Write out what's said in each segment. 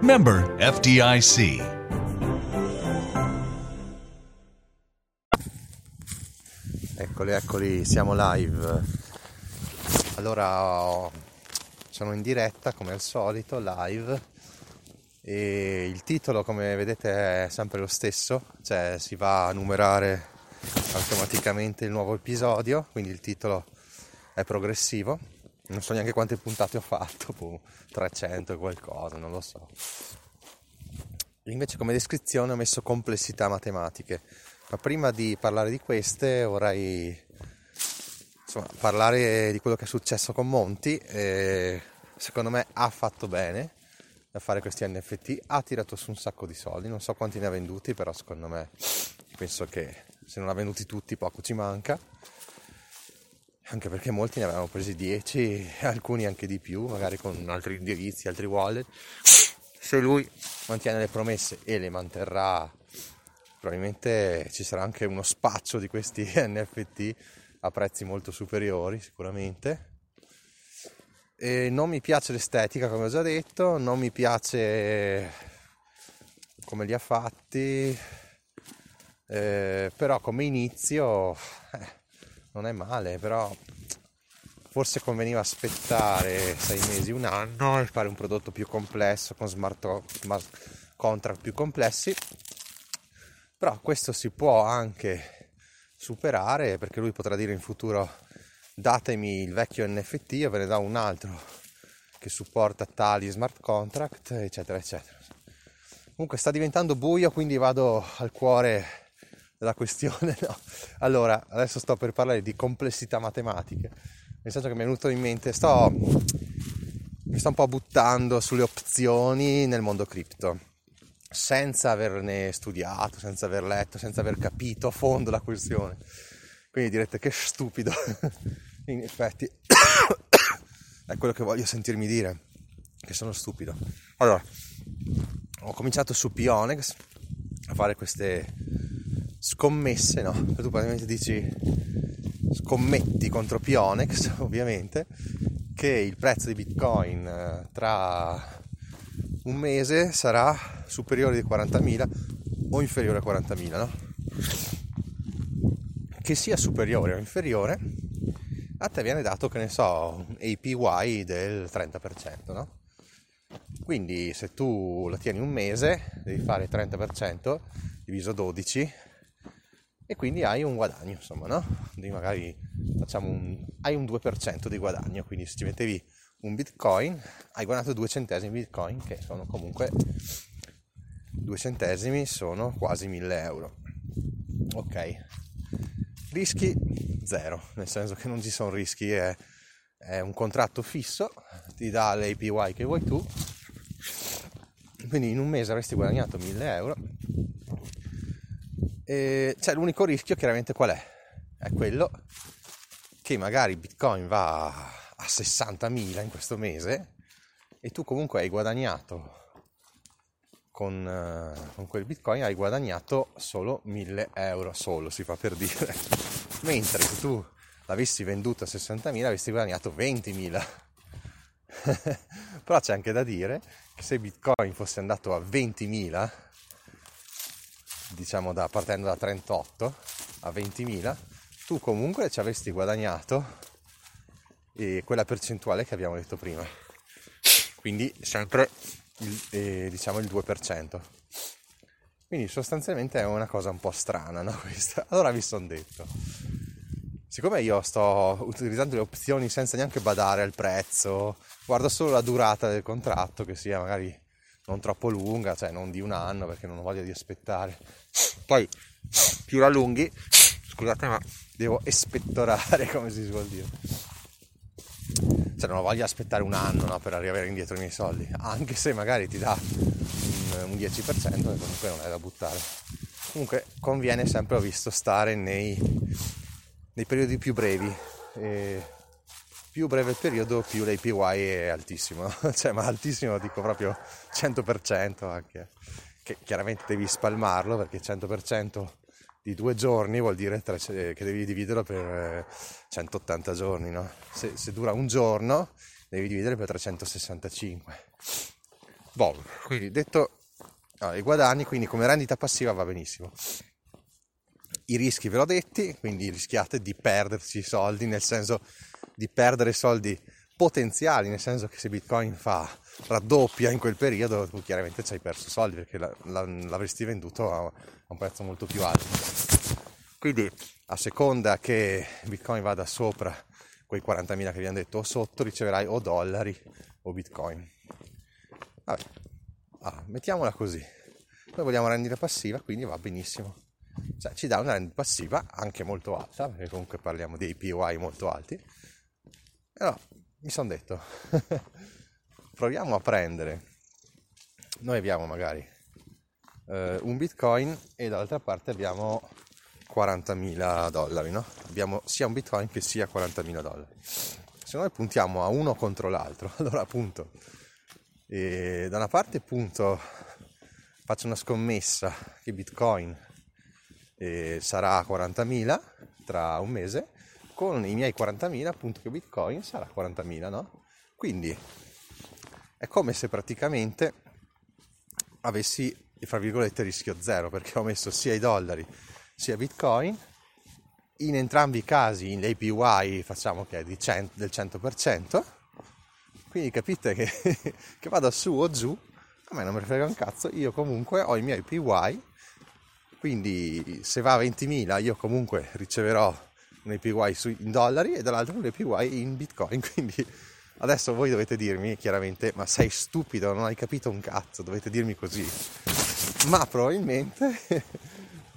Member FDIC. Eccoli, eccoli, siamo live. Allora, sono in diretta come al solito, live. E il titolo, come vedete, è sempre lo stesso, cioè si va a numerare automaticamente il nuovo episodio, quindi il titolo è progressivo. Non so neanche quante puntate ho fatto, 300 e qualcosa, non lo so. Invece come descrizione ho messo complessità matematiche ma prima di parlare di queste vorrei insomma, parlare di quello che è successo con Monti. E secondo me ha fatto bene a fare questi NFT, ha tirato su un sacco di soldi, non so quanti ne ha venduti, però secondo me penso che se non ha venduti tutti poco ci manca. Anche perché molti ne avevano presi 10, alcuni anche di più, magari con altri indirizzi, altri wallet. Se lui mantiene le promesse e le manterrà probabilmente ci sarà anche uno spaccio di questi NFT a prezzi molto superiori sicuramente. E non mi piace l'estetica come ho già detto, non mi piace come li ha fatti, eh, però come inizio eh, non è male, però forse conveniva aspettare sei mesi, un anno e fare un prodotto più complesso con smart contract più complessi però questo si può anche superare perché lui potrà dire in futuro datemi il vecchio NFT, io ve ne do un altro che supporta tali smart contract, eccetera, eccetera. Comunque sta diventando buio, quindi vado al cuore della questione. No? Allora, adesso sto per parlare di complessità matematiche, nel senso che mi è venuto in mente, sto, mi sto un po' buttando sulle opzioni nel mondo cripto senza averne studiato, senza aver letto, senza aver capito a fondo la questione. Quindi direte che stupido. In effetti è quello che voglio sentirmi dire, che sono stupido. Allora, ho cominciato su Pionex a fare queste scommesse, no? Tu praticamente dici scommetti contro Pionex, ovviamente, che il prezzo di Bitcoin eh, tra un mese sarà superiore di 40.000 o inferiore a 40.000, no? Che sia superiore o inferiore, a te viene dato, che ne so, un APY del 30%, no? Quindi se tu la tieni un mese, devi fare il 30% diviso 12 e quindi hai un guadagno, insomma, no? Quindi magari facciamo un, hai un 2% di guadagno, quindi se ci mettevi un bitcoin, hai guadagnato 2 centesimi bitcoin che sono comunque 2 centesimi sono quasi 1000 euro. Ok, rischi zero, nel senso che non ci sono rischi, è, è un contratto fisso, ti dà l'APY che vuoi tu, quindi in un mese avresti guadagnato 1000 euro. E c'è l'unico rischio chiaramente qual è? È quello che magari Bitcoin va a 60.000 in questo mese e tu comunque hai guadagnato con, uh, con, quel bitcoin hai guadagnato solo 1000 euro solo si fa per dire mentre se tu l'avessi venduto a 60.000 avresti guadagnato 20.000 però c'è anche da dire che se bitcoin fosse andato a 20.000 diciamo da, partendo da 38 a 20.000 tu comunque ci avresti guadagnato e quella percentuale che abbiamo detto prima. Quindi sempre il, eh, diciamo il 2%. Quindi sostanzialmente è una cosa un po' strana, no? Questa. Allora mi sono detto, siccome io sto utilizzando le opzioni senza neanche badare al prezzo, guardo solo la durata del contratto, che sia magari non troppo lunga, cioè non di un anno perché non ho voglia di aspettare. Poi più la allunghi, scusate ma devo espettorare come si suol dire cioè non voglio aspettare un anno no, per arrivare indietro i miei soldi, anche se magari ti dà un, un 10%, comunque non è da buttare. Comunque conviene sempre, ho visto, stare nei, nei periodi più brevi. E più breve il periodo, più l'APY è altissimo, cioè ma altissimo dico proprio 100% anche, che chiaramente devi spalmarlo perché 100% di due giorni vuol dire che devi dividerlo per 180 giorni, no? Se, se dura un giorno devi dividere per 365. Boh, quindi detto no, i guadagni, quindi come rendita passiva va benissimo. I rischi ve l'ho detti, quindi rischiate di perderci i soldi, nel senso di perdere soldi potenziali, nel senso che se Bitcoin fa raddoppia in quel periodo, tu chiaramente ci hai perso soldi perché la, la, l'avresti venduto a, a un prezzo molto più alto. Quindi a seconda che Bitcoin vada sopra quei 40.000 che abbiamo detto o sotto, riceverai o dollari o Bitcoin. Vabbè, ah, mettiamola così. Noi vogliamo rendita passiva, quindi va benissimo. Cioè, ci dà una rendita passiva anche molto alta, perché comunque parliamo di APY molto alti, però mi sono detto, proviamo a prendere, noi abbiamo magari eh, un bitcoin e dall'altra parte abbiamo 40.000 dollari, no? Abbiamo sia un bitcoin che sia 40.000 dollari. Se noi puntiamo a uno contro l'altro, allora punto. E da una parte punto, faccio una scommessa che bitcoin eh, sarà 40.000 tra un mese con i miei 40.000 appunto che bitcoin sarà 40.000 no? quindi è come se praticamente avessi fra virgolette rischio zero perché ho messo sia i dollari sia bitcoin. In entrambi i casi in l'APY facciamo che è di 100, del 100% quindi capite che, che vada su o giù a me non mi frega un cazzo io comunque ho i miei APY quindi se va a 20.000 io comunque riceverò un APY in dollari e dall'altro un APY in bitcoin. Quindi adesso voi dovete dirmi chiaramente, ma sei stupido, non hai capito un cazzo, dovete dirmi così. Ma probabilmente,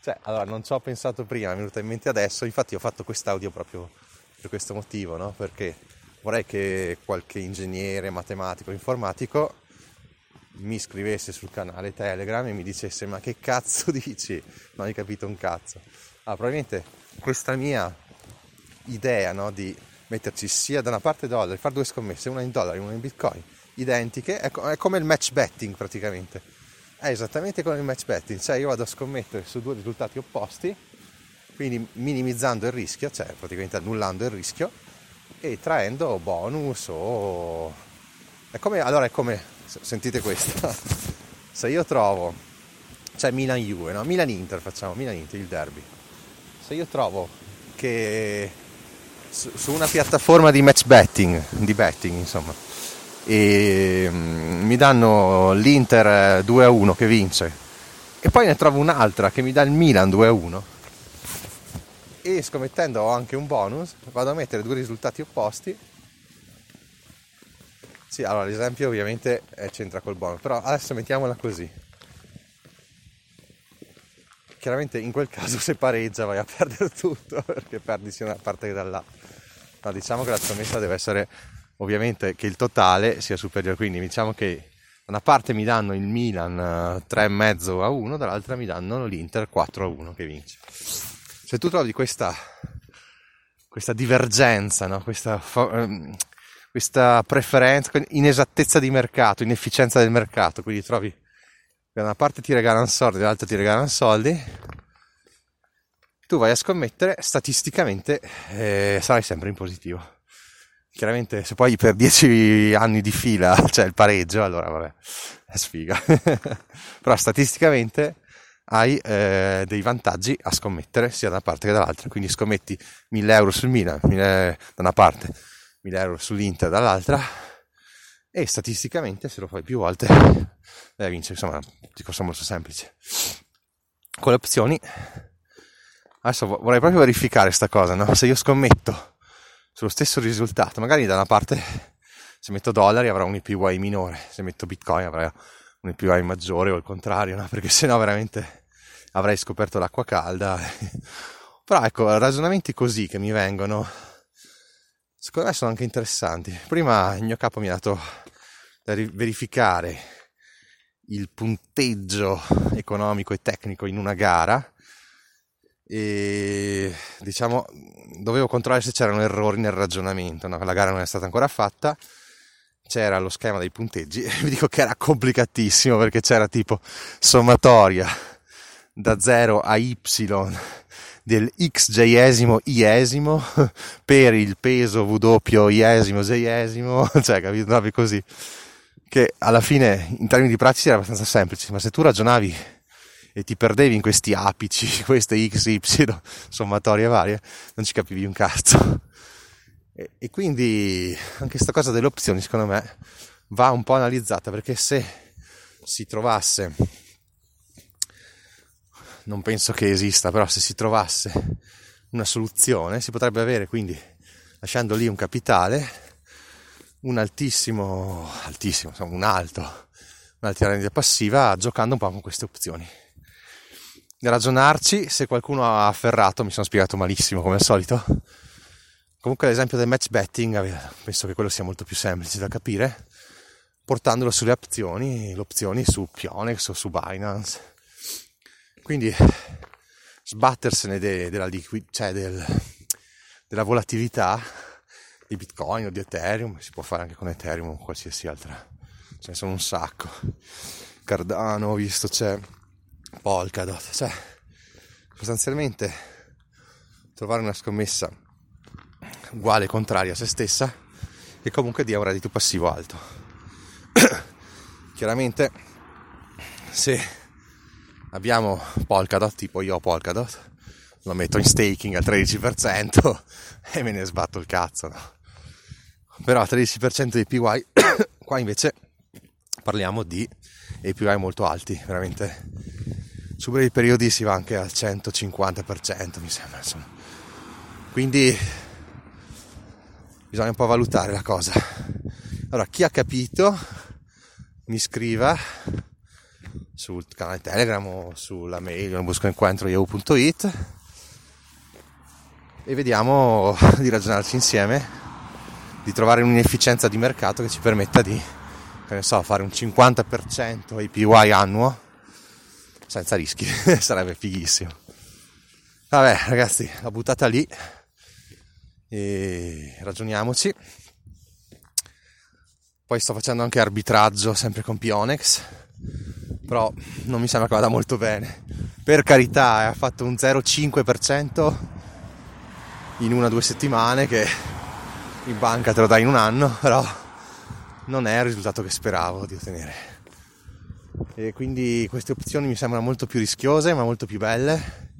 cioè, allora non ci ho pensato prima, mi è venuta in mente adesso, infatti ho fatto quest'audio proprio per questo motivo, no? Perché vorrei che qualche ingegnere, matematico, informatico mi scrivesse sul canale Telegram e mi dicesse ma che cazzo dici? Non hai capito un cazzo. Ah, probabilmente questa mia idea no, di metterci sia da una parte dollari, fare due scommesse, una in dollari, una in bitcoin, identiche, è, co- è come il match betting praticamente. È esattamente come il match betting, cioè io vado a scommettere su due risultati opposti, quindi minimizzando il rischio, cioè praticamente annullando il rischio e traendo bonus o... È come, allora è come, sentite questa, se io trovo, cioè Milan-Juve, no? Milan-Inter facciamo, Milan-Inter, il derby, se io trovo che su una piattaforma di match betting, di betting insomma, e mm, mi danno l'Inter 2 a 1 che vince e poi ne trovo un'altra che mi dà il Milan 2 a 1 e scommettendo ho anche un bonus, vado a mettere due risultati opposti. Sì, allora l'esempio ovviamente c'entra col bonus, però adesso mettiamola così. Chiaramente in quel caso se pareggia vai a perdere tutto perché perdi sia una parte che dall'altra. No, diciamo che la scommessa deve essere ovviamente che il totale sia superiore, quindi diciamo che da una parte mi danno il Milan 3,5 eh, a 1, dall'altra mi danno l'Inter 4 a 1 che vince. Se tu trovi questa, questa divergenza, no? questa, ehm, questa preferenza, inesattezza di mercato, inefficienza del mercato, quindi trovi da una parte ti regalano soldi, dall'altra ti regalano soldi, tu vai a scommettere, statisticamente eh, sarai sempre in positivo. Chiaramente se poi per 10 anni di fila c'è il pareggio, allora vabbè, è sfiga. Però statisticamente hai eh, dei vantaggi a scommettere sia da una parte che dall'altra. Quindi scommetti 1000 euro sul Milan 1000, da una parte, 1000 euro sull'Inter dall'altra e statisticamente se lo fai più volte eh, vince. Insomma, di cosa molto semplice. Con le opzioni Adesso vorrei proprio verificare questa cosa, no? Se io scommetto sullo stesso risultato, magari da una parte se metto dollari avrò un IPY minore, se metto bitcoin avrò un IPY maggiore o il contrario, no? Perché sennò veramente avrei scoperto l'acqua calda. Però ecco, ragionamenti così che mi vengono secondo me sono anche interessanti. Prima il mio capo mi ha dato da verificare il punteggio economico e tecnico in una gara e diciamo dovevo controllare se c'erano errori nel ragionamento, no? la gara non è stata ancora fatta, c'era lo schema dei punteggi e vi dico che era complicatissimo perché c'era tipo sommatoria da 0 a y del xjesimo iesimo per il peso w iesimo jesimo, cioè capito, no, così che alla fine in termini di pratica era abbastanza semplice, ma se tu ragionavi e ti perdevi in questi apici, queste x, y, sommatorie varie, non ci capivi un cazzo. E, e quindi anche questa cosa delle opzioni, secondo me, va un po' analizzata perché se si trovasse, non penso che esista, però se si trovasse una soluzione, si potrebbe avere quindi, lasciando lì un capitale, un altissimo, altissimo, insomma un alto, un'alta rendita passiva giocando un po' con queste opzioni. Ragionarci, se qualcuno ha afferrato, mi sono spiegato malissimo come al solito. Comunque l'esempio del match betting, penso che quello sia molto più semplice da capire, portandolo sulle opzioni, le opzioni su Pionex o su Binance. Quindi sbattersene de, della, liquid, cioè del, della volatilità di Bitcoin o di Ethereum, si può fare anche con Ethereum o qualsiasi altra, ce ne sono un sacco. Cardano, ho visto, c'è Polkadot, cioè sostanzialmente trovare una scommessa uguale, contraria a se stessa, che comunque dia un reddito passivo alto. Chiaramente se abbiamo Polkadot, tipo io ho Polkadot, lo metto in staking al 13% e me ne sbatto il cazzo, no? però 13% di PY qua invece parliamo di APY molto alti veramente. Su brevi periodi si va anche al 150% mi sembra insomma. Quindi bisogna un po' valutare la cosa. Allora chi ha capito mi scriva sul canale telegram o sulla mail non busco incontro yahoo.it e vediamo di ragionarci insieme di trovare un'inefficienza di mercato che ci permetta di, che ne so, fare un 50% APY annuo senza rischi, sarebbe fighissimo. Vabbè ragazzi, la buttata lì e ragioniamoci. Poi sto facendo anche arbitraggio sempre con Pionex, però non mi sembra che vada molto bene. Per carità, ha fatto un 0,5% in una o due settimane che in banca te lo dai in un anno, però non è il risultato che speravo di ottenere. E quindi queste opzioni mi sembrano molto più rischiose, ma molto più belle.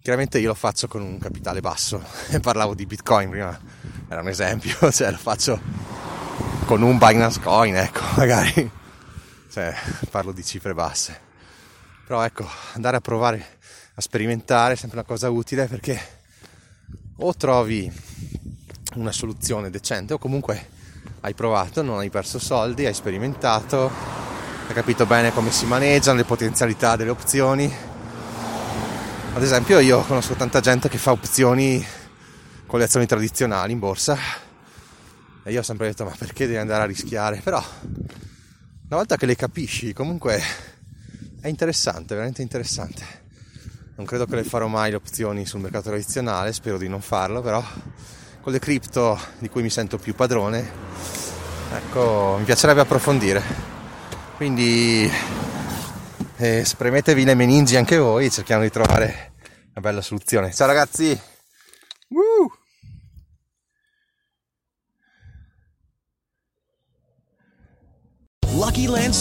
Chiaramente io lo faccio con un capitale basso. Parlavo di Bitcoin prima, era un esempio, cioè lo faccio con un Binance Coin, ecco, magari. Cioè, parlo di cifre basse. Però ecco, andare a provare a sperimentare è sempre una cosa utile perché o trovi una soluzione decente o comunque hai provato, non hai perso soldi, hai sperimentato, hai capito bene come si maneggiano, le potenzialità delle opzioni. Ad esempio io conosco tanta gente che fa opzioni con le azioni tradizionali in borsa e io ho sempre detto ma perché devi andare a rischiare? Però una volta che le capisci comunque è interessante, veramente interessante. Non credo che le farò mai le opzioni sul mercato tradizionale, spero di non farlo, però con le cripto di cui mi sento più padrone, ecco, mi piacerebbe approfondire. Quindi eh, spremetevi le meningi anche voi cerchiamo di trovare una bella soluzione. Ciao ragazzi!